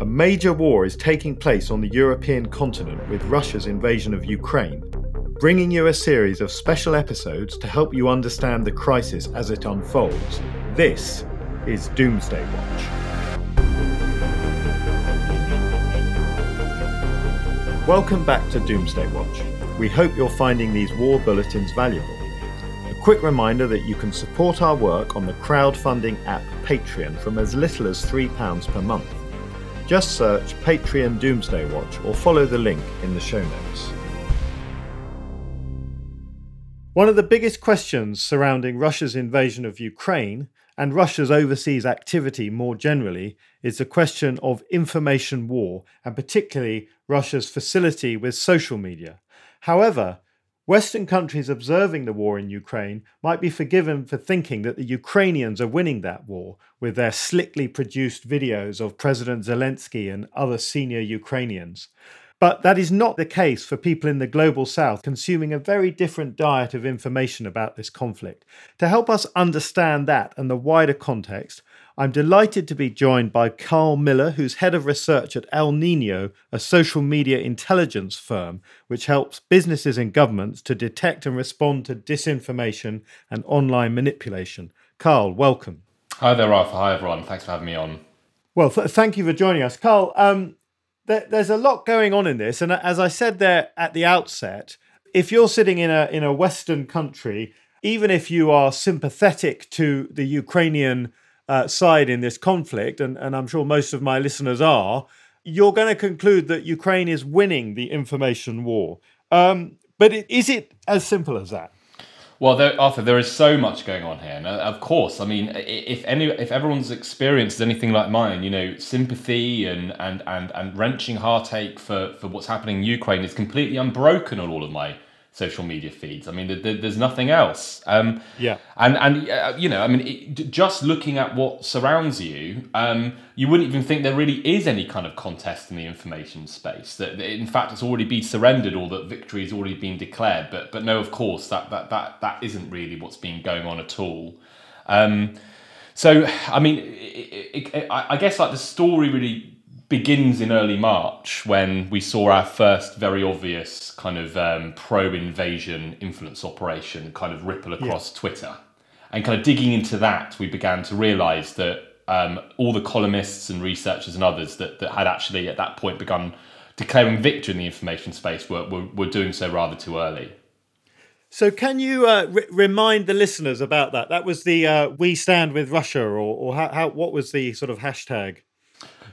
A major war is taking place on the European continent with Russia's invasion of Ukraine, bringing you a series of special episodes to help you understand the crisis as it unfolds. This is Doomsday Watch. Welcome back to Doomsday Watch. We hope you're finding these war bulletins valuable. A quick reminder that you can support our work on the crowdfunding app Patreon from as little as £3 per month. Just search Patreon Doomsday Watch or follow the link in the show notes. One of the biggest questions surrounding Russia's invasion of Ukraine and Russia's overseas activity more generally is the question of information war and particularly Russia's facility with social media. However, Western countries observing the war in Ukraine might be forgiven for thinking that the Ukrainians are winning that war with their slickly produced videos of President Zelensky and other senior Ukrainians. But that is not the case for people in the global south consuming a very different diet of information about this conflict. To help us understand that and the wider context, I'm delighted to be joined by Carl Miller, who's head of research at El Nino, a social media intelligence firm which helps businesses and governments to detect and respond to disinformation and online manipulation. Carl, welcome. Hi there, Arthur. Hi, everyone. Thanks for having me on. Well, th- thank you for joining us. Carl, um, there's a lot going on in this, and as I said there at the outset, if you're sitting in a in a Western country, even if you are sympathetic to the Ukrainian uh, side in this conflict, and, and I'm sure most of my listeners are, you're going to conclude that Ukraine is winning the information war. Um, but it, is it as simple as that? Well, there, Arthur, there is so much going on here. And uh, of course, I mean, if any, if everyone's experienced anything like mine, you know, sympathy and and and, and wrenching heartache for for what's happening in Ukraine is completely unbroken on all of my social media feeds. I mean, there's nothing else. Um, yeah. And and uh, you know, I mean, it, just looking at what surrounds you, um, you wouldn't even think there really is any kind of contest in the information space. That, in fact it's already been surrendered or that victory has already been declared. But but no, of course, that that that that isn't really what's been going on at all. Um, so I mean, it, it, I guess like the story really begins in early March when we saw our first very obvious kind of um, pro invasion influence operation kind of ripple across yeah. Twitter. And kind of digging into that, we began to realize that um, all the columnists and researchers and others that, that had actually at that point begun declaring victory in the information space were, were, were doing so rather too early. So, can you uh, r- remind the listeners about that? That was the uh, "We Stand with Russia," or, or how, how, what was the sort of hashtag?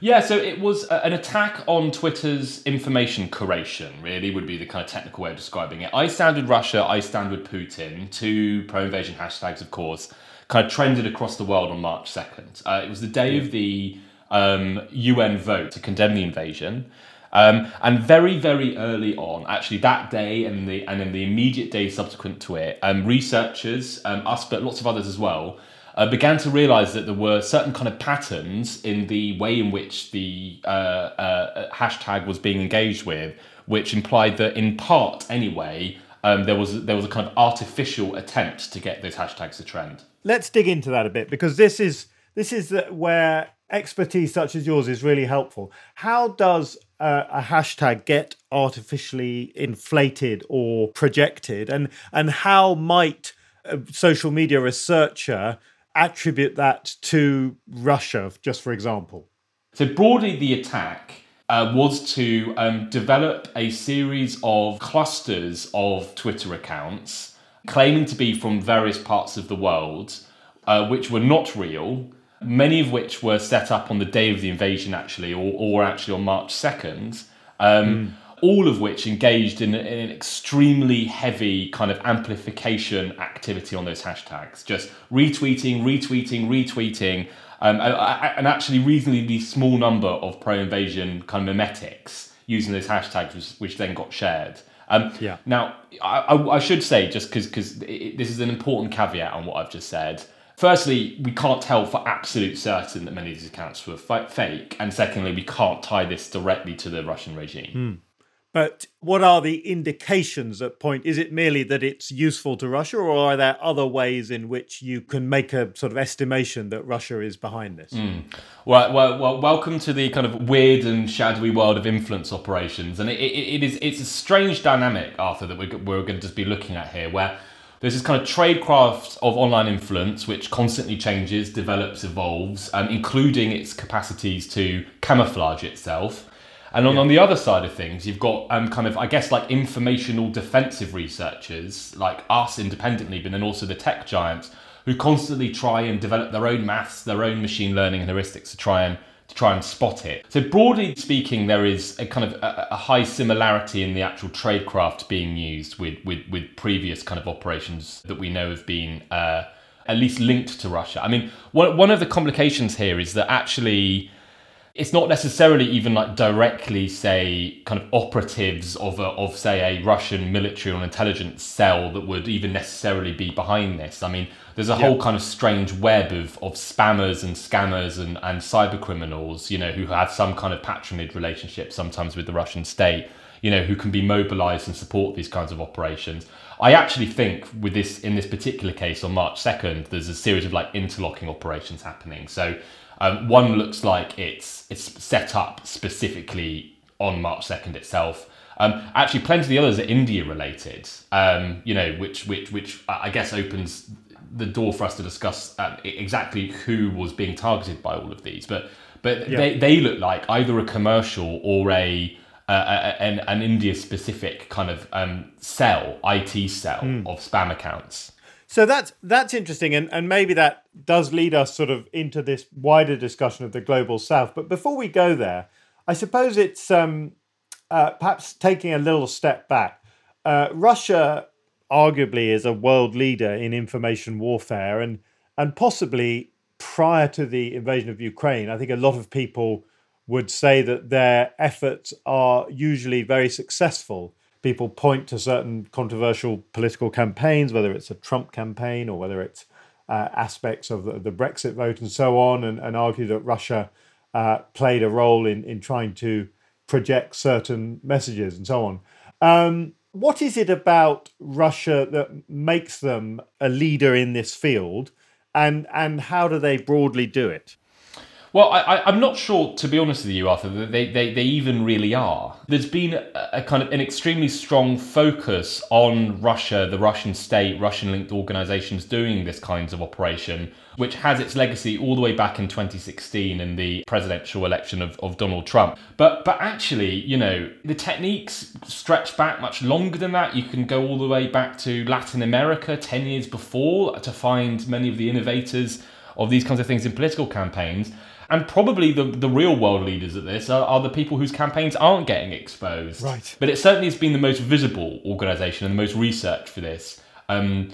Yeah, so it was an attack on Twitter's information curation, really, would be the kind of technical way of describing it. I stand with Russia, I stand with Putin, two pro invasion hashtags, of course, kind of trended across the world on March 2nd. Uh, it was the day of the um, UN vote to condemn the invasion. Um, and very, very early on, actually that day and the and in the immediate day subsequent to it, um, researchers, um, us, but lots of others as well, uh, began to realize that there were certain kind of patterns in the way in which the uh, uh, hashtag was being engaged with, which implied that, in part anyway, um, there was there was a kind of artificial attempt to get those hashtags to trend. Let's dig into that a bit because this is this is where expertise such as yours is really helpful. How does uh, a hashtag get artificially inflated or projected, and and how might a social media researcher attribute that to Russia, just for example? So, broadly, the attack uh, was to um, develop a series of clusters of Twitter accounts claiming to be from various parts of the world, uh, which were not real, many of which were set up on the day of the invasion, actually, or, or actually on March 2nd. Um, mm. All of which engaged in, in, an extremely heavy kind of amplification activity on those hashtags, just retweeting, retweeting, retweeting, um, an actually reasonably small number of pro-invasion kind of memetics using those hashtags, which, which then got shared. Um, yeah. Now, I, I, should say, just because because this is an important caveat on what I've just said. Firstly, we can't tell for absolute certain that many of these accounts were f- fake, and secondly, we can't tie this directly to the Russian regime. Hmm. But what are the indications at point? Is it merely that it's useful to Russia, or are there other ways in which you can make a sort of estimation that Russia is behind this? Mm. Well, well, well, welcome to the kind of weird and shadowy world of influence operations, and it, it, it is it's a strange dynamic, Arthur, that we're, we're going to just be looking at here, where there's this kind of tradecraft of online influence which constantly changes, develops, evolves, um, including its capacities to camouflage itself. And on, yeah. on the other side of things, you've got um, kind of, I guess, like informational defensive researchers like us independently, but then also the tech giants who constantly try and develop their own maths, their own machine learning and heuristics to try and to try and spot it. So broadly speaking, there is a kind of a, a high similarity in the actual tradecraft being used with, with, with previous kind of operations that we know have been uh, at least linked to Russia. I mean, one, one of the complications here is that actually it's not necessarily even like directly say kind of operatives of a, of say a Russian military or intelligence cell that would even necessarily be behind this. I mean, there's a yeah. whole kind of strange web of, of spammers and scammers and, and cyber criminals, you know, who have some kind of patronage relationship sometimes with the Russian state, you know, who can be mobilized and support these kinds of operations. I actually think with this in this particular case on March 2nd, there's a series of like interlocking operations happening. So um, one looks like it's it's set up specifically on March second itself. Um, actually, plenty of the others are India related. Um, you know, which which which I guess opens the door for us to discuss um, exactly who was being targeted by all of these. But but yeah. they they look like either a commercial or a uh, an, an India specific kind of um, cell, IT cell mm. of spam accounts. So that's that's interesting, and, and maybe that does lead us sort of into this wider discussion of the global south. But before we go there, I suppose it's um, uh, perhaps taking a little step back. Uh, Russia arguably is a world leader in information warfare, and and possibly prior to the invasion of Ukraine, I think a lot of people would say that their efforts are usually very successful people point to certain controversial political campaigns, whether it's a Trump campaign or whether it's uh, aspects of the, the, Brexit vote and so on, and, and argue that Russia uh, played a role in, in trying to project certain messages and so on. Um, what is it about Russia that makes them a leader in this field, and and how do they broadly do it? Well, I, am not sure, to be honest with you, Arthur, that they, they, they even really are. There's been a, a, kind of an extremely strong focus on Russia, the Russian state, Russian linked organizations doing this kinds of operation, which has its legacy all the way back in 2016 in the presidential election of, of Donald Trump. But but actually, you know, the techniques stretch back much longer than that. You can go all the way back to Latin America 10 years before to find many of the innovators of these kinds of things in political campaigns. And probably the, the real world leaders at this are, are the people whose campaigns aren't getting exposed. Right. But it certainly has been the most visible organisation and the most research for this. Um,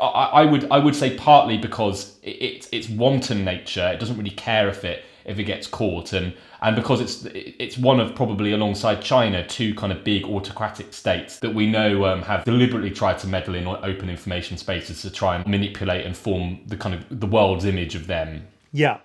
I, I, would I would say partly because it, it's its wanton nature. It doesn't really care if it if it gets caught, and and because it's it's one of probably alongside China two kind of big autocratic states that we know um, have deliberately tried to meddle in open information spaces to try and manipulate and form the kind of the world's image of them. Yeah,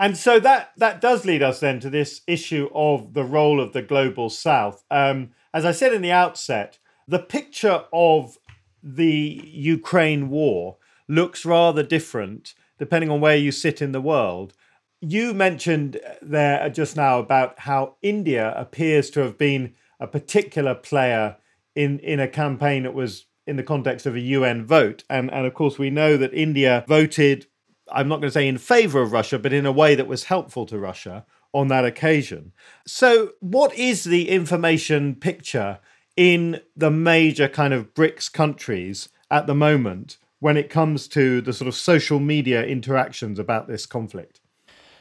and so that that does lead us then to this issue of the role of the global south. Um, as I said in the outset, the picture of the Ukraine war looks rather different depending on where you sit in the world. You mentioned there just now about how India appears to have been a particular player in, in a campaign that was in the context of a UN vote. And, and of course, we know that India voted I'm not going to say in favor of Russia, but in a way that was helpful to Russia on that occasion. So, what is the information picture in the major kind of BRICS countries at the moment when it comes to the sort of social media interactions about this conflict?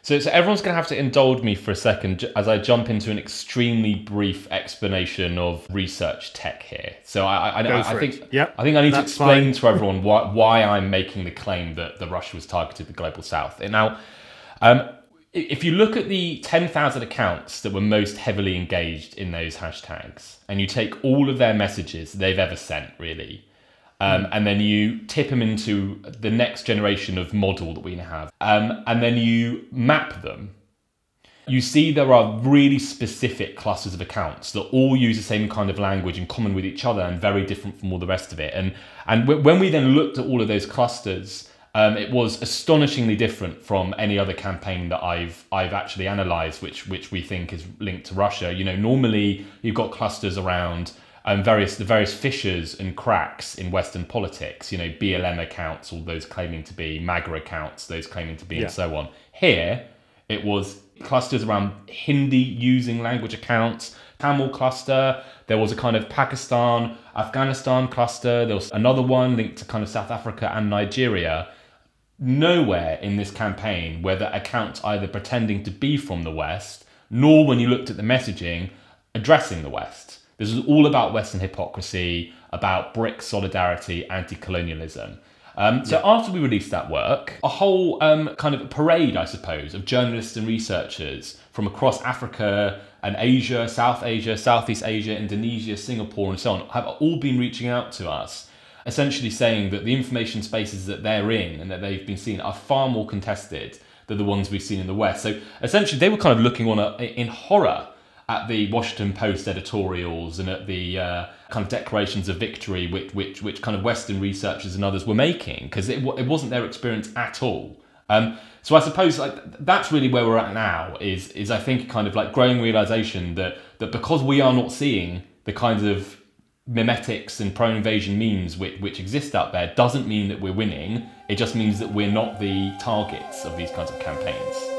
So, so everyone's going to have to indulge me for a second as I jump into an extremely brief explanation of research tech here. So I, I, I, I think yep, I think I need to explain fine. to everyone why, why I'm making the claim that the Russia was targeted the global south. And now, um, if you look at the 10,000 accounts that were most heavily engaged in those hashtags, and you take all of their messages they've ever sent, really, um, and then you tip them into the next generation of model that we have, um, and then you map them. You see there are really specific clusters of accounts that all use the same kind of language in common with each other and very different from all the rest of it. And and w- when we then looked at all of those clusters, um, it was astonishingly different from any other campaign that I've I've actually analysed, which which we think is linked to Russia. You know, normally you've got clusters around um, various the various fissures and cracks in Western politics. You know, BLM accounts, all those claiming to be MAGA accounts, those claiming to be, yeah. and so on. Here, it was clusters around Hindi using language accounts, Tamil cluster. There was a kind of Pakistan, Afghanistan cluster. There was another one linked to kind of South Africa and Nigeria. Nowhere in this campaign were there accounts either pretending to be from the West, nor when you looked at the messaging, addressing the West. This is all about Western hypocrisy, about BRIC solidarity, anti colonialism. Um, so yeah. after we released that work, a whole um, kind of parade, I suppose, of journalists and researchers from across Africa and Asia, South Asia, Southeast Asia, Indonesia, Singapore, and so on, have all been reaching out to us, essentially saying that the information spaces that they're in and that they've been seeing are far more contested than the ones we've seen in the West. So essentially, they were kind of looking on a, in horror at the Washington Post editorials and at the uh, kind of declarations of victory which, which, which kind of Western researchers and others were making because it, it wasn't their experience at all. Um, so I suppose like that's really where we're at now is is I think kind of like growing realization that that because we are not seeing the kinds of mimetics and pro-invasion memes which, which exist out there doesn't mean that we're winning. It just means that we're not the targets of these kinds of campaigns.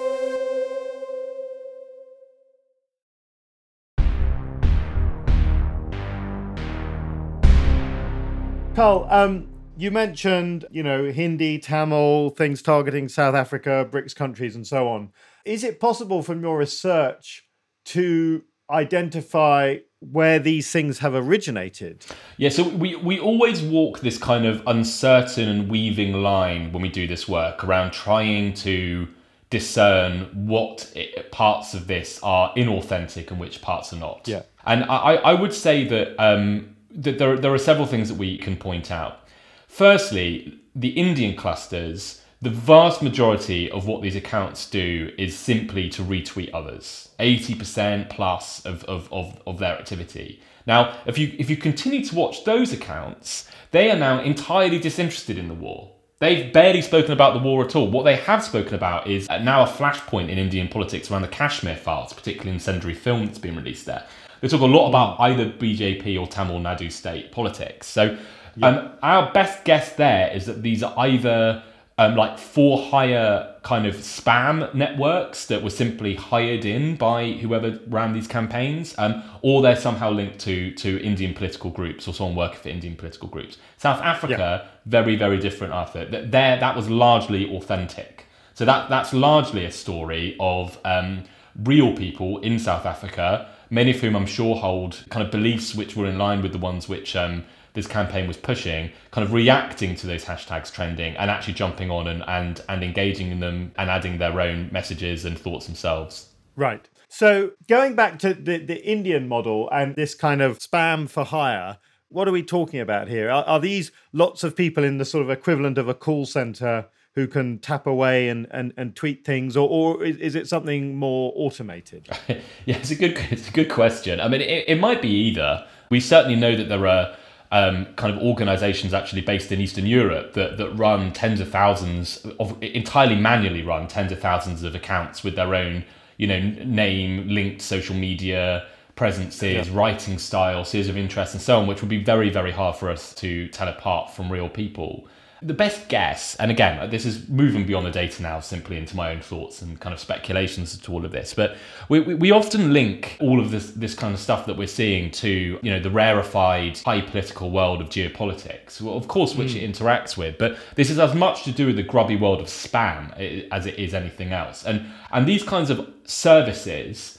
Carl, um, you mentioned, you know, Hindi, Tamil, things targeting South Africa, BRICS countries, and so on. Is it possible from your research to identify where these things have originated? Yeah, so we, we always walk this kind of uncertain and weaving line when we do this work around trying to discern what it, parts of this are inauthentic and which parts are not. Yeah. And I, I would say that um, there, there are several things that we can point out. Firstly, the Indian clusters, the vast majority of what these accounts do is simply to retweet others. 80% plus of, of, of, of their activity. Now, if you if you continue to watch those accounts, they are now entirely disinterested in the war. They've barely spoken about the war at all. What they have spoken about is uh, now a flashpoint in Indian politics around the Kashmir files, particularly in incendiary film that's been released there. They talk a lot about either BJP or Tamil Nadu state politics. So um, our best guess there is that these are either um, like for hire kind of spam networks that were simply hired in by whoever ran these campaigns, um, or they're somehow linked to to Indian political groups or someone working for Indian political groups. South Africa, yeah. very very different. Arthur, That there that was largely authentic. So that that's largely a story of um, real people in South Africa many of whom I'm sure hold kind of beliefs which were in line with the ones which um, this campaign was pushing, kind of reacting to those hashtags trending and actually jumping on and, and, and engaging in them and adding their own messages and thoughts themselves. Right. So going back to the, the Indian model and this kind of spam for hire, what are we talking about here? Are, are these lots of people in the sort of equivalent of a call center who can tap away and, and, and tweet things, or, or is, is it something more automated? yeah, it's a good it's a good question. I mean, it, it might be either. We certainly know that there are um, kind of organizations actually based in Eastern Europe that, that run tens of thousands of entirely manually run tens of thousands of accounts with their own you know name linked social media presences, yeah. writing style, series of interests, and so on, which would be very very hard for us to tell apart from real people. The best guess, and again, this is moving beyond the data now simply into my own thoughts and kind of speculations to all of this, but we, we, we often link all of this this kind of stuff that we're seeing to, you know, the rarefied, high political world of geopolitics, well, of course, which mm. it interacts with, but this is as much to do with the grubby world of spam as it is anything else. And, and these kinds of services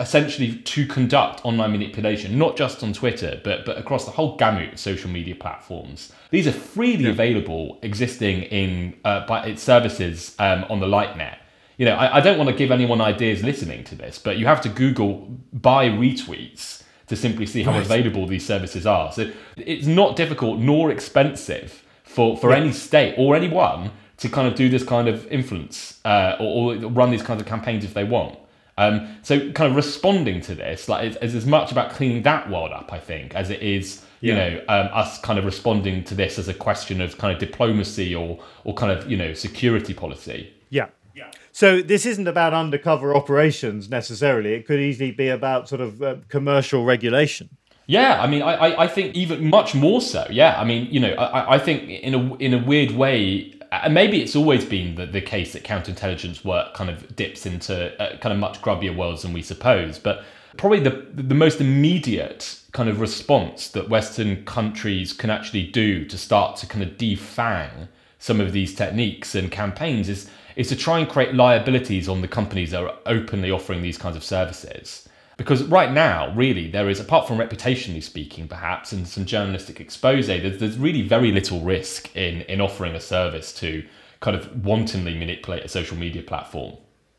essentially to conduct online manipulation, not just on Twitter, but but across the whole gamut of social media platforms. These are freely yeah. available, existing in uh, by its services um, on the Lightnet. You know, I, I don't want to give anyone ideas listening to this, but you have to Google buy retweets to simply see how right. available these services are. So it's not difficult nor expensive for for yeah. any state or anyone to kind of do this kind of influence uh, or, or run these kinds of campaigns if they want. Um, so kind of responding to this, like, is, as much about cleaning that world up, I think, as it is, you yeah. know, um, us kind of responding to this as a question of kind of diplomacy or or kind of you know security policy. Yeah. Yeah. So this isn't about undercover operations necessarily. It could easily be about sort of uh, commercial regulation. Yeah, I mean, I, I think even much more so. Yeah, I mean, you know, I, I think in a in a weird way, and maybe it's always been the, the case that counterintelligence work kind of dips into uh, kind of much grubbier worlds than we suppose. But probably the the most immediate kind of response that Western countries can actually do to start to kind of defang some of these techniques and campaigns is is to try and create liabilities on the companies that are openly offering these kinds of services. Because right now, really, there is, apart from reputationally speaking, perhaps, and some journalistic expose, there's, there's really very little risk in, in offering a service to kind of wantonly manipulate a social media platform.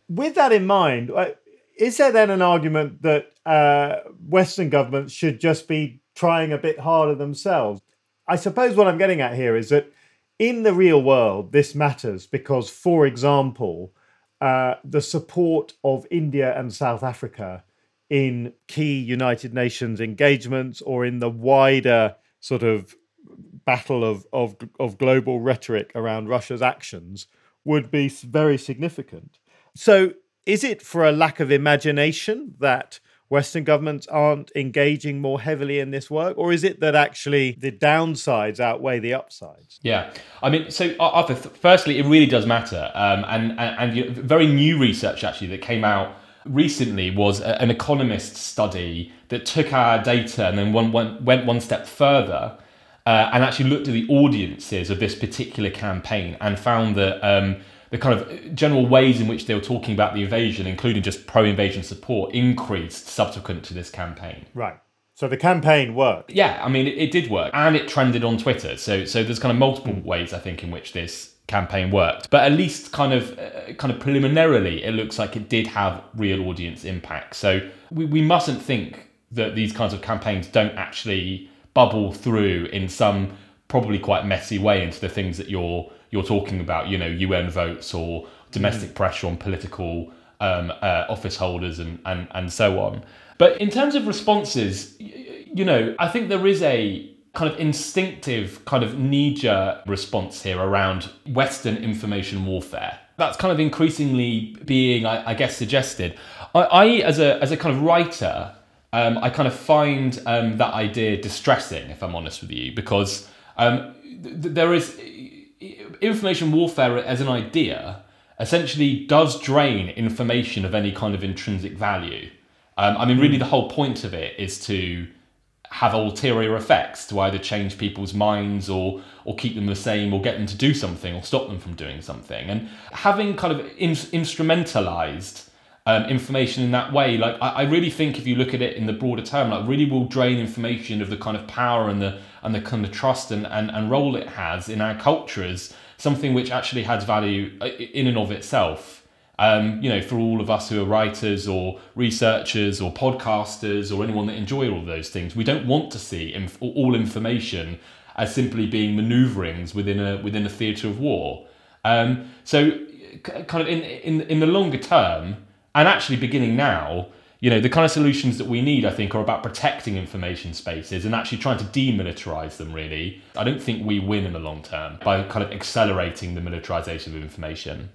With that in mind, uh, is there then an argument that uh, Western governments should just be trying a bit harder themselves? I suppose what I'm getting at here is that in the real world, this matters because, for example, uh, the support of India and South Africa in key United Nations engagements or in the wider sort of battle of, of, of global rhetoric around Russia's actions would be very significant. So, is it for a lack of imagination that Western governments aren't engaging more heavily in this work, or is it that actually the downsides outweigh the upsides? Yeah, I mean, so Arthur, firstly, it really does matter, um, and, and and very new research actually that came out recently was an economist study that took our data and then one, one, went one step further uh, and actually looked at the audiences of this particular campaign and found that um, the kind of general ways in which they were talking about the invasion, including just pro invasion support, increased subsequent to this campaign. Right. So the campaign worked. Yeah, I mean, it, it did work, and it trended on Twitter. So, so there's kind of multiple mm. ways I think in which this campaign worked. But at least kind of uh, kind of preliminarily, it looks like it did have real audience impact. So we, we mustn't think that these kinds of campaigns don't actually bubble through in some probably quite messy way into the things that you're you're talking about. You know, UN votes or domestic mm. pressure on political um, uh, office holders and, and and so on. But in terms of responses, you know, I think there is a kind of instinctive, kind of knee jerk response here around Western information warfare. That's kind of increasingly being, I, I guess, suggested. I, I, as a as a kind of writer, um, I kind of find um, that idea distressing, if I'm honest with you, because um, th- there is information warfare as an idea essentially does drain information of any kind of intrinsic value. Um, I mean, really, the whole point of it is to have ulterior effects to either change people's minds or or keep them the same or get them to do something or stop them from doing something. And having kind of in, instrumentalized um, information in that way like I, I, really think if you look at it in the broader term like really will drain information of the kind of power and the and the kind of trust and, and, and role it has in our culture as something which actually has value uh, in and of itself um, you know, for all of us who are writers or researchers or podcasters or anyone that enjoy all those things, we don't want to see inf- all information as simply being manoeuvrings within a within a theatre of war. Um, so, kind of in, in in the longer term, and actually beginning now, you know, the kind of solutions that we need, I think, are about protecting information spaces and actually trying to demilitarize them. Really, I don't think we win in the long term by kind of accelerating the militarization of information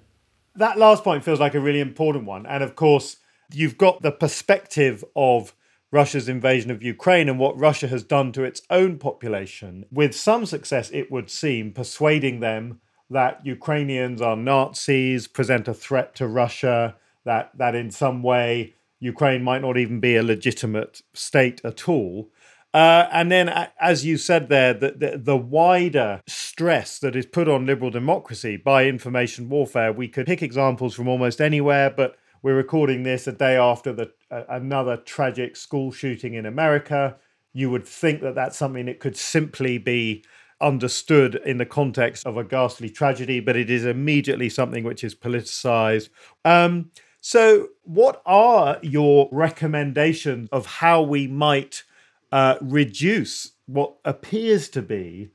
that last point feels like a really important one. And of course, you've got the perspective of Russia's invasion of Ukraine and what Russia has done to its own population, with some success, it would seem, persuading them that Ukrainians are Nazis, present a threat to Russia, that, that in some way Ukraine might not even be a legitimate state at all. Uh, and then, as you said there, the, the, the, wider stress that is put on liberal democracy by information warfare, we could pick examples from almost anywhere, but we're recording this a day after the, uh, another tragic school shooting in America. You would think that that's something that could simply be understood in the context of a ghastly tragedy, but it is immediately something which is politicized. Um, so, what are your recommendations of how we might uh, reduce what appears to be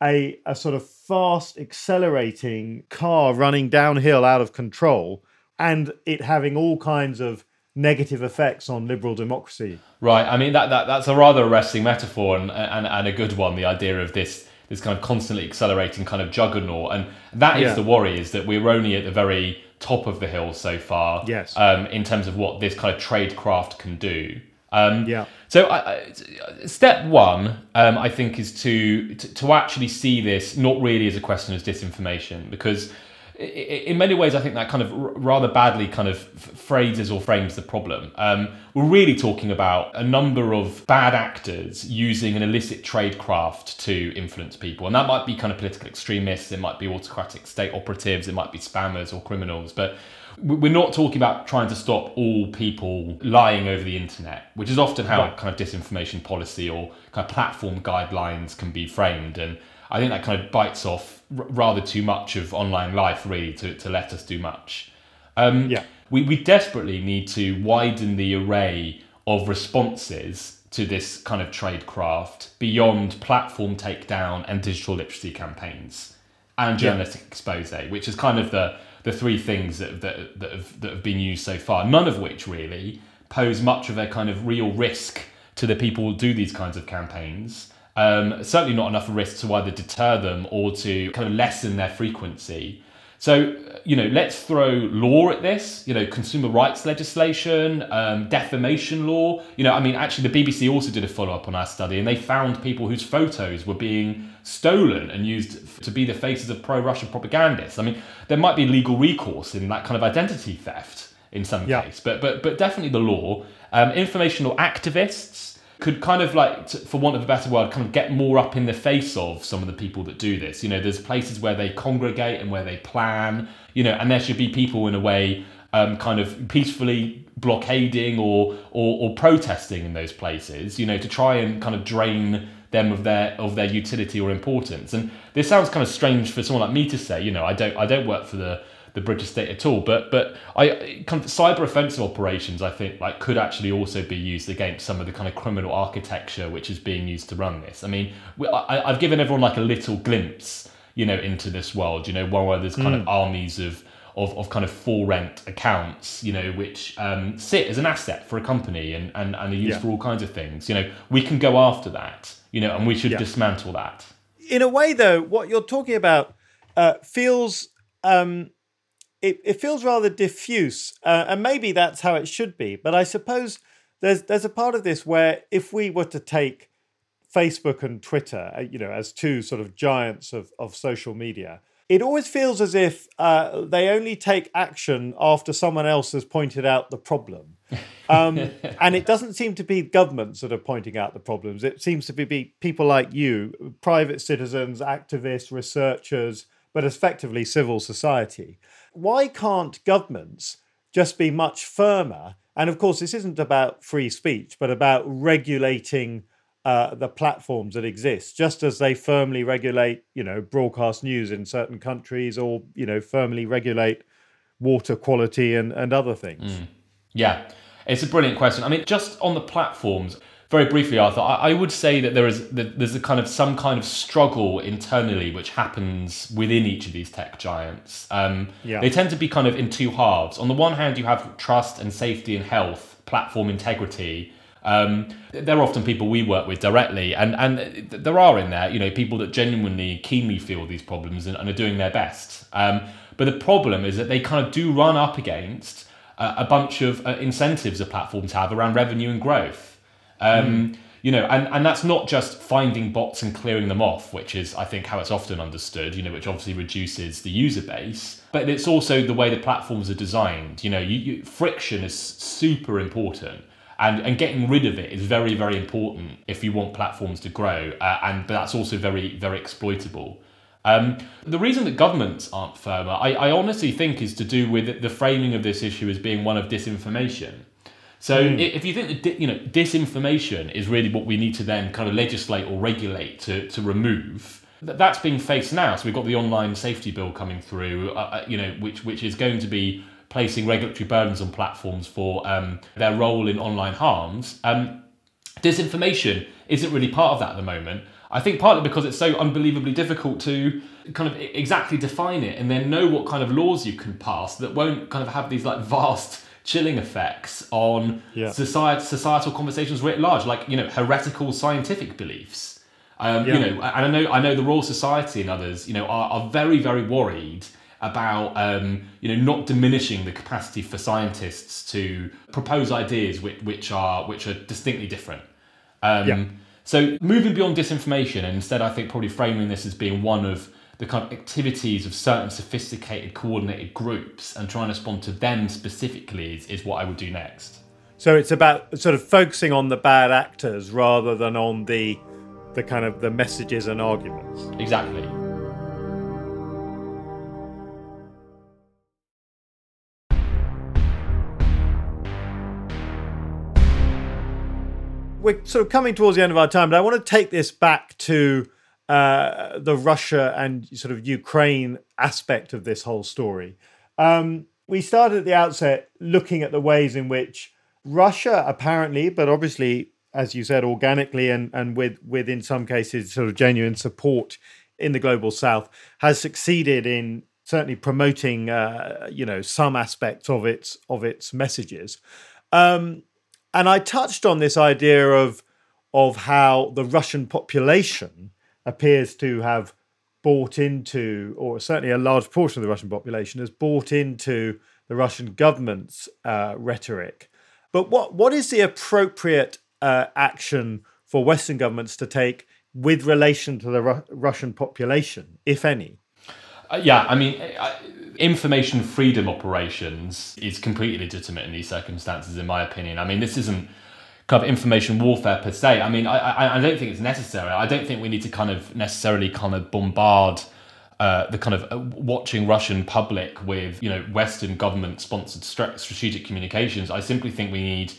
a, a sort of fast accelerating car running downhill out of control and it having all kinds of negative effects on liberal democracy. Right. I mean that, that that's a rather arresting metaphor and, and, and a good one. The idea of this this kind of constantly accelerating kind of juggernaut, and that is yeah. the worry is that we're only at the very top of the hill so far. Yes. Um, in terms of what this kind of tradecraft can do. Um, yeah. So, I, I, step one, um, I think, is to, to, to actually see this not really as a question of disinformation, because in many ways, I think that kind of rather badly kind of phrases or frames the problem. Um, we're really talking about a number of bad actors using an illicit tradecraft to influence people, and that might be kind of political extremists, it might be autocratic state operatives, it might be spammers or criminals, but we're not talking about trying to stop all people lying over the internet, which is often how right. kind of disinformation policy or kind of platform guidelines can be framed. And I think that kind of bites off r- rather too much of online life, really, to, to let us do much. Um, yeah. we, we desperately need to widen the array of responses to this kind of tradecraft beyond platform takedown and digital literacy campaigns and journalistic yeah. expose, which is kind of the the three things that, that, that, have, that have been used so far, none of which really pose much of a kind of real risk to the people who do these kinds of campaigns. Um, certainly not enough risk to either deter them or to kind of lessen their frequency. So, you know, let's throw law at this, you know, consumer rights legislation, um, defamation law. You know, I mean, actually, the BBC also did a follow up on our study and they found people whose photos were being stolen and used to be the faces of pro Russian propagandists. I mean, there might be legal recourse in that kind of identity theft in some yeah. case, but, but, but definitely the law. Um, informational activists could kind of like, for want of a better word, kind of get more up in the face of some of the people that do this. You know, there's places where they congregate and where they plan, you know, and there should be people in a way um, kind of peacefully blockading or, or, or protesting in those places, you know, to try and kind of drain them of their of their utility or importance. And this sounds kind of strange for someone like me to say, you know, I don't I don't work for the the British state at all. But but I kind of cyber offensive operations, I think, like could actually also be used against some of the kind of criminal architecture which is being used to run this. I mean, I, I've given everyone like a little glimpse, you know, into this world. You know, one where there's kind mm. of armies of of, of kind of for rent accounts, you know, which um, sit as an asset for a company and, and, and are used yeah. for all kinds of things. You know, we can go after that, you know, and we should yeah. dismantle that. In a way, though, what you're talking about uh, feels um, it, it feels rather diffuse, uh, and maybe that's how it should be. But I suppose there's there's a part of this where if we were to take Facebook and Twitter, uh, you know, as two sort of giants of of social media, it always feels as if uh, they only take action after someone else has pointed out the problem. Um, and it doesn't seem to be governments that are pointing out the problems. It seems to be people like you, private citizens, activists, researchers, but effectively civil society why can't governments just be much firmer? And of course, this isn't about free speech, but about regulating uh, the platforms that exist, just as they firmly regulate, you know, broadcast news in certain countries, or you know, firmly regulate water quality and and other things. Mm. Yeah, it's a brilliant question. I mean, just on the platforms, very briefly, Arthur, I, I would say that there is that there's a kind of some kind of struggle internally which happens within each of these tech giants. Um, yeah. They tend to be kind of in two halves. On the one hand, you have trust and safety and health, platform integrity. Um, they're often people we work with directly, and and there are in there, you know, people that genuinely, keenly feel these problems and, and are doing their best. Um, but the problem is that they kind of do run up against uh, a bunch of uh, incentives that platforms have around revenue and growth. Um, mm. You know, and, and that's not just finding bots and clearing them off, which is, I think, how it's often understood, you know, which obviously reduces the user base. But it's also the way the platforms are designed. You know, you, you, friction is super important and and getting rid of it is very very important if you want platforms to grow uh, and but that's also very very exploitable um, the reason that governments aren't firmer I, I honestly think is to do with the framing of this issue as being one of disinformation so mm. if you think that you know disinformation is really what we need to then kind of legislate or regulate to, to remove that's being faced now so we've got the online safety bill coming through uh, uh you know which which is going to be placing regulatory burdens on platforms for um, their role in online harms. Um, disinformation isn't really part of that at the moment. I think partly because it's so unbelievably difficult to kind of exactly define it and then know what kind of laws you can pass that won't kind of have these like vast chilling effects on yeah. society, societal conversations writ large, like you know heretical scientific beliefs. Um, yeah. You know, and I know I know the Royal Society and others, you know, are, are very very worried about um, you know not diminishing the capacity for scientists to propose ideas which, which are which are distinctly different. Um, yeah. So moving beyond disinformation, and instead, I think probably framing this as being one of the kind of activities of certain sophisticated, coordinated groups, and trying to respond to them specifically is, is what I would do next. So it's about sort of focusing on the bad actors rather than on the the kind of the messages and arguments. Exactly. we're sort of coming towards the end of our time, but I want to take this back to uh, the Russia and sort of Ukraine aspect of this whole story. Um, we started at the outset looking at the ways in which Russia, apparently, but obviously, as you said, organically and, and with, with, in some cases, sort of genuine support in the global south, has succeeded in certainly promoting, uh, you know, some aspects of its of its messages. Um, and I touched on this idea of of how the Russian population appears to have bought into, or certainly a large portion of the Russian population has bought into the Russian government's uh, rhetoric. But what what is the appropriate uh, action for Western governments to take with relation to the Ru- Russian population, if any? Uh, yeah, I mean, I, information freedom operations is completely legitimate in these circumstances, in my opinion. I mean, this isn't kind of information warfare per se. I mean, I, I, I don't think it's necessary. I don't think we need to kind of necessarily kind of bombard uh, the kind of uh, watching Russian public with you know Western government sponsored strategic communications. I simply think we need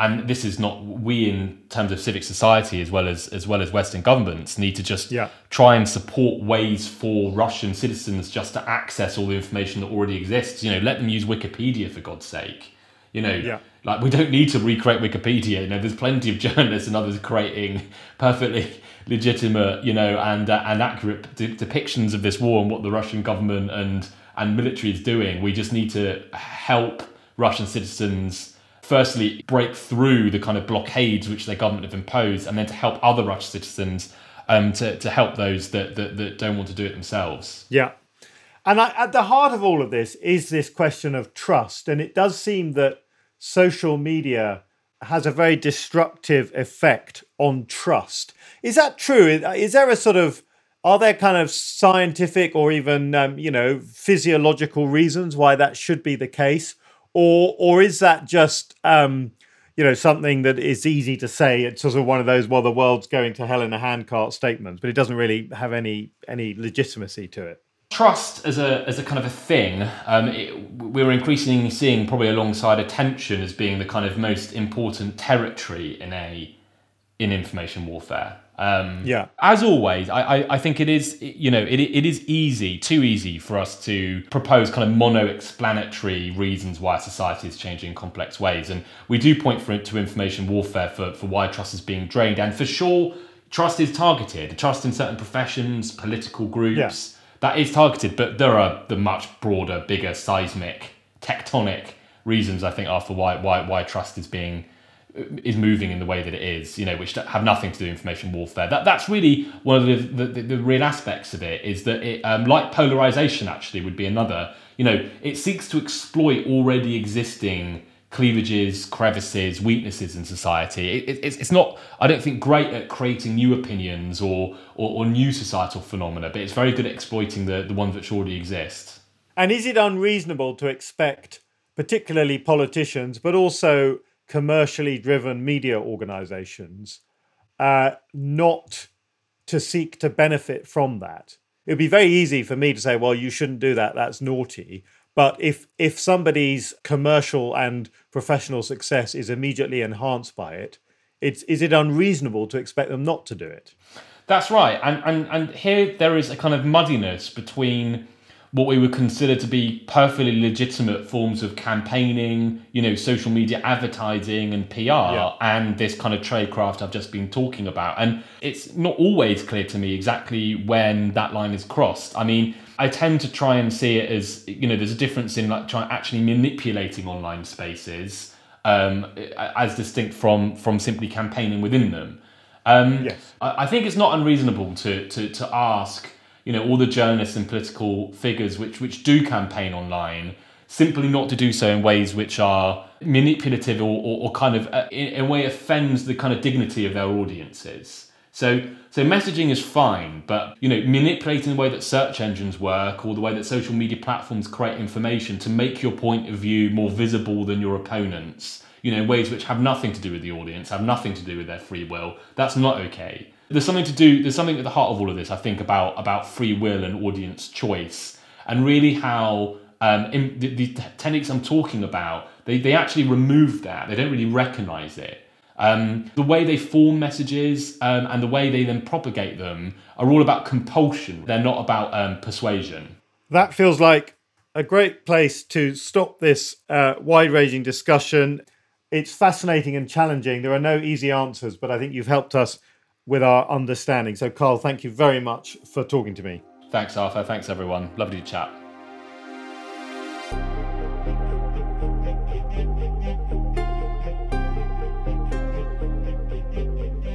and this is not we in terms of civic society as well as as well as Western governments need to just yeah. try and support ways for Russian citizens just to access all the information that already exists. You know, let them use Wikipedia for God's sake. You know, yeah. like we don't need to recreate Wikipedia. You know, there's plenty of journalists and others creating perfectly legitimate, you know, and uh, and accurate de- depictions of this war and what the Russian government and and military is doing. We just need to help Russian citizens firstly break through the kind of blockades which their government have imposed, and then to help other Russian citizens um, to, to help those that, that, that don't want to do it themselves. Yeah. And I, at the heart of all of this is this question of trust. And it does seem that social media has a very destructive effect on trust. Is that true? Is there a sort of are there kind of scientific or even um, you know physiological reasons why that should be the case or or is that just um, you know something that is easy to say? It's sort of one of those well, the world's going to hell in a handcart statements, but it doesn't really have any any legitimacy to it. Trust as a as a kind of a thing, um, it, we're increasingly seeing probably alongside attention as being the kind of most important territory in a in information warfare. Um, yeah. As always, I, I, I, think it is, you know, it, it is easy, too easy for us to propose kind of mono-explanatory reasons why society is changing in complex ways. And we do point for, to information warfare for, for why trust is being drained. And for sure, trust is targeted. Trust in certain professions, political groups, yeah. That is targeted. But there are the much broader, bigger, seismic, tectonic reasons, I think, are for why, why, why trust is being is moving in the way that it is, you know, which have nothing to do with information warfare. That that's really one of the the, the real aspects of it is that it, um, like polarization, actually would be another. You know, it seeks to exploit already existing cleavages, crevices, weaknesses in society. It, it, it's, it's not, I don't think, great at creating new opinions or, or, or new societal phenomena, but it's very good at exploiting the, the ones which already exist. And is it unreasonable to expect, particularly politicians, but also commercially driven media organizations, uh, not to seek to benefit from that? It would be very easy for me to say, well, you shouldn't do that, that's naughty. But if if somebody's commercial and professional success is immediately enhanced by it, it's is it unreasonable to expect them not to do it? That's right. And and and here there is a kind of muddiness between what we would consider to be perfectly legitimate forms of campaigning, you know, social media advertising and PR, yeah. and this kind of tradecraft I've just been talking about. And it's not always clear to me exactly when that line is crossed. I mean, I tend to try and see it as, you know, there's a difference in like trying actually manipulating online spaces um, as distinct from from simply campaigning within them. Um, yes. I, I think it's not unreasonable to to to ask you know all the journalists and political figures which which do campaign online simply not to do so in ways which are manipulative or, or, or kind of uh, in, in, a way offends the kind of dignity of their audiences so so messaging is fine but you know manipulating the way that search engines work or the way that social media platforms create information to make your point of view more visible than your opponents you know ways which have nothing to do with the audience have nothing to do with their free will that's not okay there's something to do. There's something at the heart of all of this. I think about about free will and audience choice, and really how um, the, the techniques I'm talking about, they they actually remove that. They don't really recognize it. Um, the way they form messages um, and the way they then propagate them are all about compulsion. They're not about um, persuasion. That feels like a great place to stop this uh, wide ranging discussion. It's fascinating and challenging. There are no easy answers, but I think you've helped us with our understanding. So, Carl, thank you very much for talking to me. Thanks, Arthur. Thanks, everyone. Lovely to chat.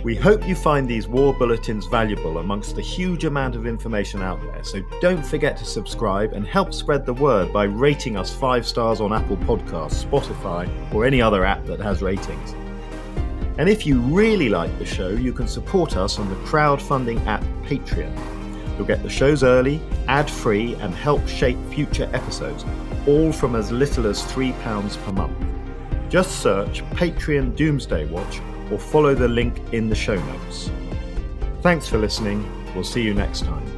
We hope you find these war bulletins valuable amongst the huge amount of information out there. So don't forget to subscribe and help spread the word by rating us five stars on Apple Podcasts, Spotify, or any other app that has ratings. And if you really like the show, you can support us on the crowdfunding app Patreon. You'll get the shows early, ad free, and help shape future episodes, all from as little as £3 per month. Just search Patreon Doomsday Watch or follow the link in the show notes. Thanks for listening. We'll see you next time.